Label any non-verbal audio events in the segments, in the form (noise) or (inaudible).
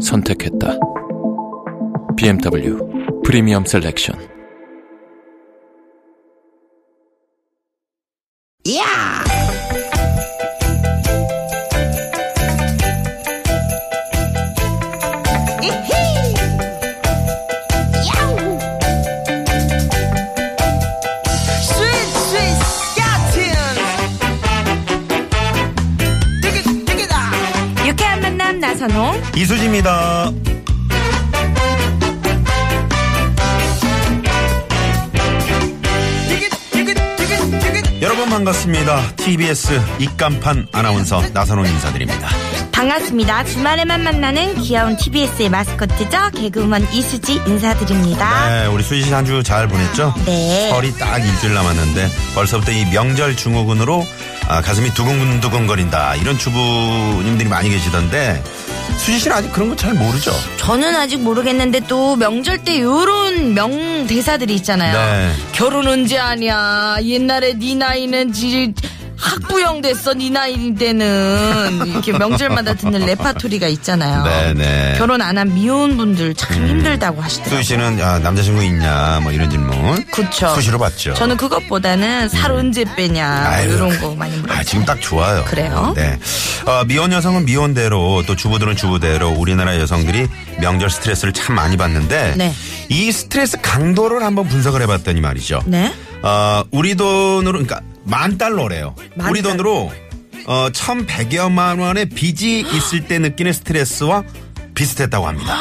선택했다. BMW 프리미엄 셀렉션. 이수지입니다. 여러분 반갑습니다. TBS 입간판 아나운서 나선홍 인사드립니다. 반갑습니다. 주말에만 만나는 귀여운 TBS의 마스코트죠 개그우먼 이수지 인사드립니다. 네, 우리 수지 씨 한 주 잘 보냈죠? 네. 설이 딱 일주일 남았는데 벌써부터 이 명절 증후군으로 아, 가슴이 두근두근거린다 이런 주부님들이 많이 계시던데 수지 씨는 아직 그런 거 잘 모르죠? 저는 아직 모르겠는데 또 명절 때 요런 명대사들이 있잖아요. 네. 결혼 언제 하냐 옛날에 네 나이는 지 학부형 됐어 네 나이 때는 이렇게 명절마다 듣는 레파토리가 있잖아요. 네네. 음. 결혼 안 한 미혼분들 참 힘들다고 하시더라고요. 수지 씨는 아, 남자친구 있냐 뭐 이런 질문 그쵸. 수시로 받죠. 저는 그것보다는 살 언제 빼냐 뭐 아유, 이런 거 많이 물어요. 아, 지금 딱 좋아요. 그래요? 네. 어, 미혼 여성은 미혼대로 또 주부들은 주부대로 우리나라 여성들이 명절 스트레스를 참 많이 받는데 네. 이 스트레스 강도를 한번 분석을 해봤더니 말이죠. 네. 어, 우리 돈으로 그러니까 만 달러래요. 만 우리 달러. 돈으로 어, 1,100여만 원의 빚이 있을 때 느끼는 스트레스와 비슷했다고 합니다.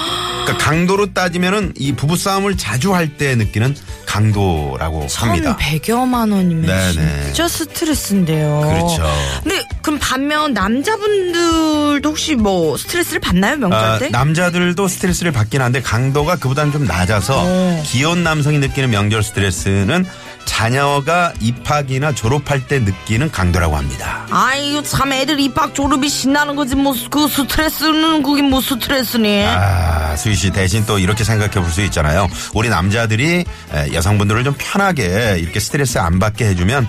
그러니까 강도로 따지면은 이 부부 싸움을 자주 할 때 느끼는 강도라고 합니다. 1,100여만 원이면 네네. 진짜 스트레스인데요. 그렇죠. 근데 그럼 반면 남자분들도 혹시 뭐 스트레스를 받나요 명절 아, 때? 남자들도 스트레스를 받긴 한데 강도가 그보다는 좀 낮아서 어. 기혼 남성이 느끼는 명절 스트레스는 자녀가 입학이나 졸업할 때 느끼는 강도라고 합니다. 아이고 참 애들 입학 졸업이 신나는 거지 뭐 그 스트레스는 그게 뭐 스트레스니? 아, 수희 씨 대신 또 이렇게 생각해 볼 수 있잖아요. 우리 남자들이 에, 여성분들을 좀 편하게 이렇게 스트레스 안 받게 해주면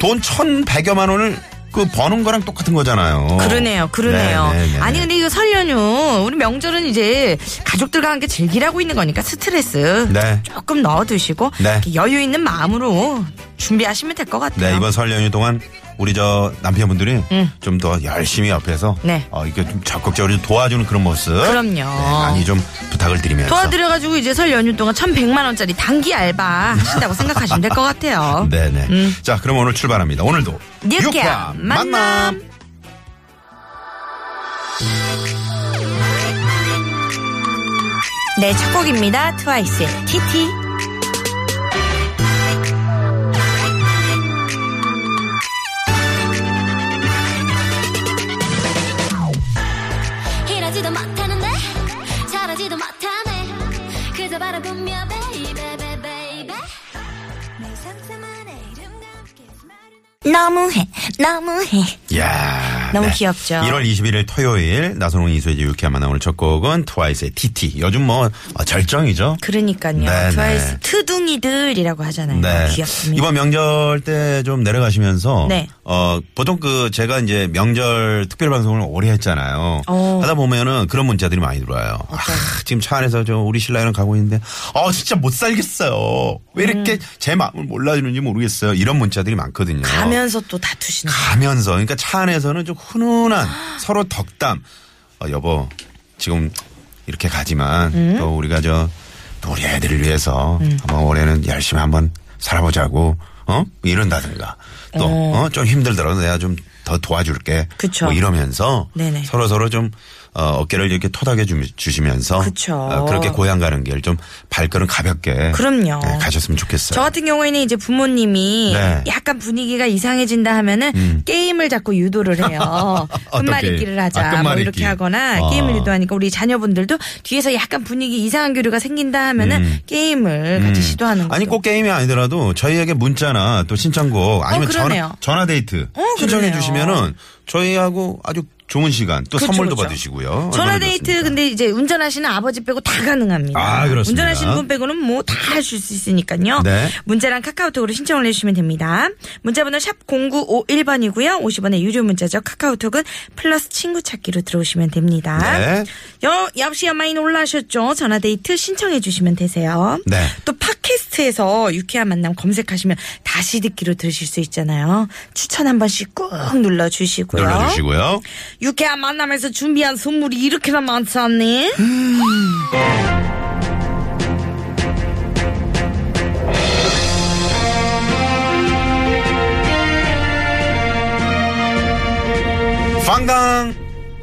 돈 1,100여만 원을 그 버는 거랑 똑같은 거잖아요. 그러네요, 그러네요. 네, 네, 네. 아니 근데 이거 설 연휴 우리 명절은 이제 가족들과 함께 즐기라고 있는 거니까 스트레스 네. 조금 넣어 두시고 네. 이렇게 여유 있는 마음으로 준비하시면 될 것 같아요. 네, 이번 설 연휴 동안 우리 저 남편분들이 음. 좀더 열심히 옆에서 네. 어, 이렇게 좀 적극적으로 좀 도와주는 그런 모습. 그럼요. 네, 많이 좀 부탁을 드리면서. 도와드려가지고 이제 설 연휴 동안 1,100만 원짜리 단기 알바 하신다고 (laughs) 생각하시면 될 것 같아요. 네네. 음. 자, 그럼 오늘 출발합니다. 오늘도 유쾌한 만남. 네, 첫 곡입니다. 트와이스의 TT. 너무해, 너무해. 야 너무 귀엽죠? 1월 21일 토요일 나선홍 이수의 유쾌한 만남 오늘 첫 곡은 트와이스의 TT. 요즘 뭐 어, 절정이죠. 그러니까요. 네, 트와이스 네. 트둥이들이라고 하잖아요. 네. 귀엽습니다. 이번 명절 때 좀 내려가시면서 네. 어 보통 그 제가 이제 명절 특별 방송을 오래 했잖아요. 어. 하다 보면은 그런 문자들이 많이 들어와요. 아, 지금 차 안에서 저 우리 신랑이랑 가고 있는데 어 진짜 못 살겠어요. 왜 이렇게 음. 제 마음을 몰라주는지 모르겠어요. 이런 문자들이 많거든요. 가면서 또 다투시는 거예요. 가면서 그러니까 차 안에서는 좀 훈훈한 서로 덕담. 어, 여보 지금 이렇게 가지만 음? 또 우리가 저 또 우리 애들을 위해서 한번 올해는 열심히 한번 살아보자고 어 이런다든가 또 어 좀 힘들더라도 내가 좀 더 도와줄게. 그쵸. 뭐 이러면서 네네. 서로 서로 좀 어, 어깨를 이렇게 토닥여 주- 주시면서. 어, 그렇게 고향 가는 길 좀 발걸음 가볍게 그럼요. 네, 가셨으면 좋겠어요. 저 같은 경우에는 이제 부모님이 네. 약간 분위기가 이상해진다 하면은 게임을 자꾸 유도를 해요. (laughs) 끝말잇기를? 하자. 아, 뭐. 이렇게 하거나 아. 게임을 유도하니까 우리 자녀분들도 뒤에서 약간 분위기 이상한 기류가 생긴다 하면은 게임을 같이 시도하는 거죠. 음. 아니 꼭 게임이 아니더라도 저희에게 문자나 또 신청곡 아니면 그러네요. 전화, 전화 데이트 어, 신청해. 주시면은 저희하고 아주 좋은 시간 또 그쵸, 선물도 그쵸. 받으시고요. 전화 얼마나 데이트 좋습니까? 근데 이제 운전하시는 아버지 빼고 다 가능합니다. 아, 그렇습니다. 운전하시는 분 빼고는 뭐 다 하실 수 있으니까요. 네. 문자랑 카카오톡으로 신청을 해주시면 됩니다. 문자번호 샵 0951번이고요. 50원의 유료 문자죠. 카카오톡은 플러스 친구 찾기로 들어오시면 됩니다. 네. 여, 역시 많이 놀라셨죠? 전화 데이트 신청해 주시면 되세요. 네. 또 팟 캐스트에서 유쾌한 만남 검색하시면 다시 듣기로 들으실 수 있잖아요. 추천 한 번씩 꾹 눌러주시고요. 눌러주시고요. 유쾌한 만남에서 준비한 선물이 이렇게나 많지 않니? 빵당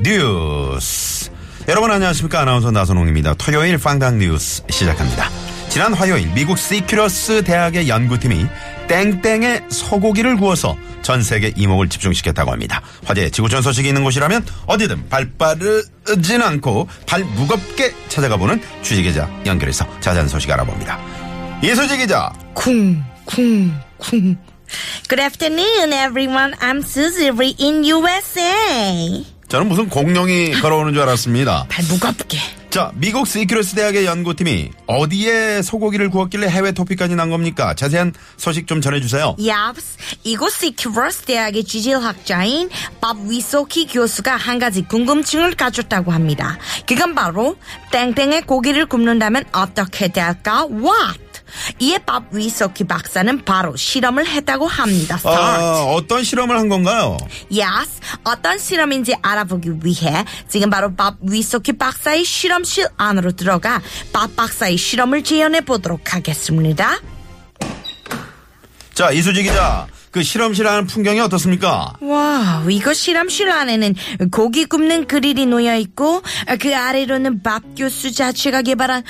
뉴스. 여러분 안녕하십니까 아나운서 나선홍입니다. 토요일 빵당 뉴스 시작합니다. 지난 화요일 미국 시큐러스 대학의 연구팀이 땡땡의 소고기를 구워서 전 세계 이목을 집중시켰다고 합니다. 화제의 지구촌 소식이 있는 곳이라면 어디든 발 빠르진 않고 발 무겁게 찾아가 보는 취재 기자 연결해서 자세한 소식 알아봅니다. 이수지 기자. 쿵, 쿵, 쿵. Good afternoon, everyone. I'm Susie Lee in USA. 저는 무슨 공룡이 걸어오는 줄 알았습니다. 발 무겁게. 자, 미국 시큐러스 대학의 연구팀이 어디에 소고기를 구웠길래 해외 토픽까지 난 겁니까? 자세한 소식 좀 전해주세요. 얍스. 이곳 시큐러스 대학의 지질학자인 밥 위소키 교수가 한 가지 궁금증을 가졌다고 합니다. 그건 바로 땡땡의 고기를 굽는다면 어떻게 될까? What? 이에 밥 위소키 박사는 바로 실험을 했다고 합니다. 어, 어떤 실험을 한 건가요? Yes, 어떤 실험인지 알아보기 위해 지금 바로 밥 위소키 박사의 실험실 안으로 들어가 밥 박사의 실험을 재현해 보도록 하겠습니다. 자, 이수지 기자. 그 실험실 안 풍경이 어떻습니까? 와, 이거 실험실 안에는 고기 굽는 그릴이 놓여 있고 그 아래로는 밥 교수 자체가 개발한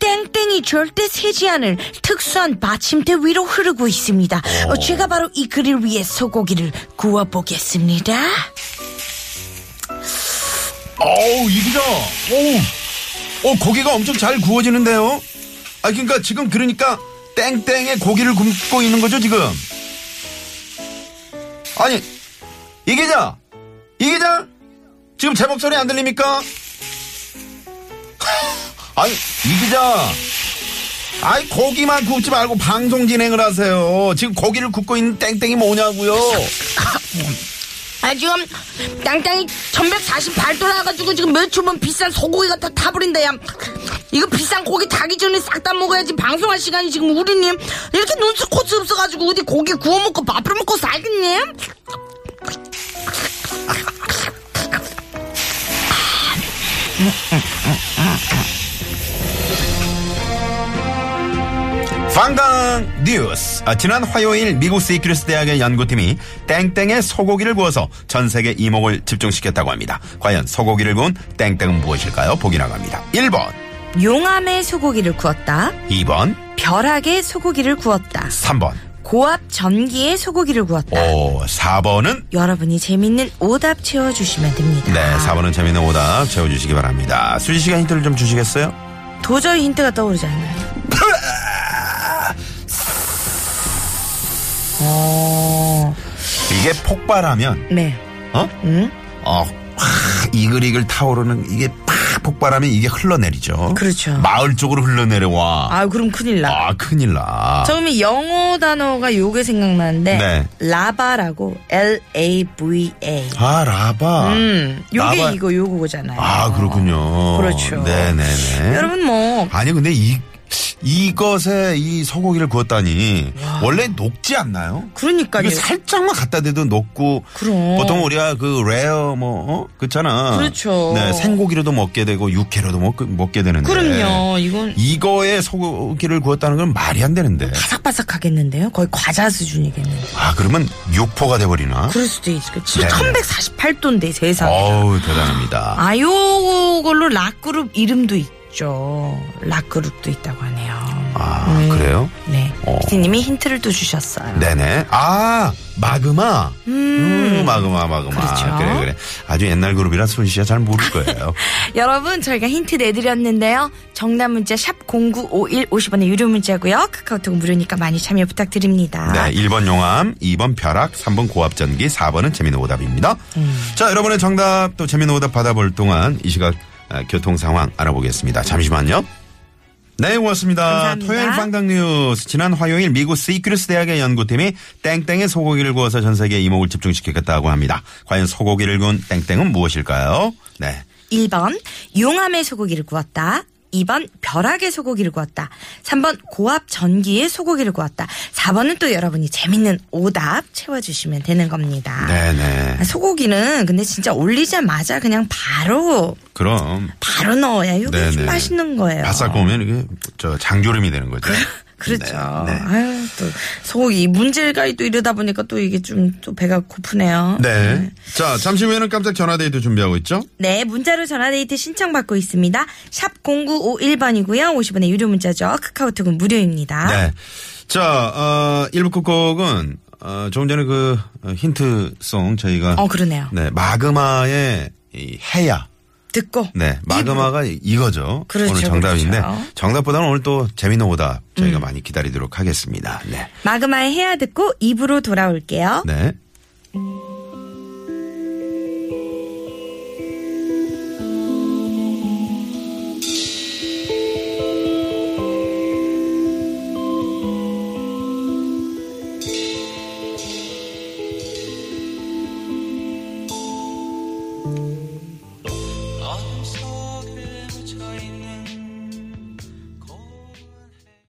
땡땡이 절대 새지 않을 특수한 받침대 위로 흐르고 있습니다. 어, 제가 바로 이 그릴 위에 소고기를 구워 보겠습니다. 어우, 이 기자. 어우, 어, 고기가 엄청 잘 구워지는데요? 아, 그러니까 지금 그러니까 땡땡에 고기를 굽고 있는 거죠, 지금? 아니, 이 기자! 이 기자! 지금 제 목소리 안 들립니까? 아니, 이 기자! 아이, 고기만 굽지 말고 방송 진행을 하세요. 지금 고기를 굽고 있는 땡땡이 뭐냐고요? 아 지금 땅땅이 1148 돌아가지고 지금 몇 초면 비싼 소고기가 다 타버린다 야 이거 비싼 고기 타기 전에 싹 다 먹어야지 방송할 시간이 지금 우리님 이렇게 눈치 코치 없어가지고 어디 고기 구워 먹고 밥을 먹고 살겠니? 퐝당 뉴스. 아, 지난 화요일 미국 시라큐스 대학의 연구팀이 땡땡에 소고기를 구워서 전 세계 이목을 집중시켰다고 합니다. 과연 소고기를 구운 땡땡은 무엇일까요? 보기 나갑니다. 1번, 용암에 소고기를 구웠다 2번, 벼락에 소고기를 구웠다 3번, 고압 전기에 소고기를 구웠다 오, 4번은 여러분이 재밌는 오답 채워주시면 됩니다 네, 4번은 재미있는 오답 채워주시기 바랍니다. 수지 씨가 힌트를 좀 주시겠어요? 도저히 힌트가 떠오르지 않아요 어, 이게 폭발하면, 네 어? 응? 어, 확 이글이글 타오르는 이게 팍 폭발하면 이게 흘러내리죠. 그렇죠. 마을 쪽으로 흘러내려와. 아 그럼 큰일 나 아, 큰일 나. 처음에 영어 단어가 요게 생각나는데 네. 라바라고 L A V A. 아, 라바. 음, 요게 라바. 이거 요거잖아요. 아, 그렇군요. 그렇죠. 네 네 네. 여러분 뭐 아니, 근데 이, 이것에 이 소고기를 구웠다니 원래 녹지 않나요? 그러니까요. 이거 살짝만 갖다 대도 녹고 그럼. 보통 우리가 그 레어 뭐 어? 그렇잖아. 그렇죠. 네, 생고기로도 먹게 되고 육회로도 먹, 먹게 되는데. 그럼요. 이건 이거에 소고기를 구웠다는 건 말이 안 되는데. 바삭바삭하겠는데요? 거의 과자 수준이겠는데. 아 그러면 육포가 돼버리나? 그럴 수도 있고. 네. 1148도인데 세상에. 어우 대단합니다. 아, 요걸로 락그룹 이름도 있 죠. 락그룹도 있다고 하네요. 아 그래요? 네. 어. 피디님이 힌트를 또 주셨어요. 네네. 아 마그마. 음, 마그마 마그마. 그렇죠. 그래 그래. 아주 옛날 그룹이라 순 씨가 잘 모를 거예요. (laughs) 여러분, 저희가 힌트 내드렸는데요. 정답 문자 샵 0951 50원의 유료 문자고요. 카카오톡 무료니까 많이 참여 부탁드립니다. 네, 1번 용암, 2번 벼락, 3번 고압전기, 4번은 재밌는 오답입니다. 자, 여러분의 정답 또 재밌는 오답 받아볼 동안 이 시각 아, 교통 상황 알아보겠습니다. 잠시만요. 네, 고맙습니다. 감사합니다. 토요일 퐝당 뉴스. 지난 화요일 미국 시러큐스 대학의 연구팀이 땡땡의 소고기를 구워서 전 세계에 이목을 집중시켰다고 합니다. 과연 소고기를 구운 땡땡은 무엇일까요? 네. 1번 용암에 소고기를 구웠다. 2번 벼락에 소고기를 구웠다. 3번 고압 전기의 소고기를 구웠다. 4번은 또 여러분이 재밌는 오답 채워주시면 되는 겁니다. 네네. 아, 소고기는 근데 진짜 올리자마자 그냥 바로 그럼. 바로 넣어야 이게 네네. 맛있는 거예요. 바싹 구우면 이게 저 장조림이 되는 거죠. (laughs) 그렇죠. 네, 네. 아유, 또 소고기 문제가 또 이러다 보니까 또 이게 좀 또 배가 고프네요. 네. 자, 잠시 후에는 깜짝 전화데이트 준비하고 있죠? 네, 문자로 전화데이트 신청받고 있습니다. 샵 0951번이고요. 50원의 유료 문자죠. 카카오톡은 무료입니다. 네. 자, 어, 1부 끝곡은, 어, 조금 전에 그 어, 힌트송 저희가. 어, 그러네요. 네, 마그마의 이 해야. 듣고. 네, 마그마가 이거죠. 그렇죠, 오늘 정답인데 그렇죠. 정답보다는 오늘 또 재미있는 오답 저희가 많이 기다리도록 하겠습니다. 네. 마그마의 해야 듣고 입으로 돌아올게요. 네.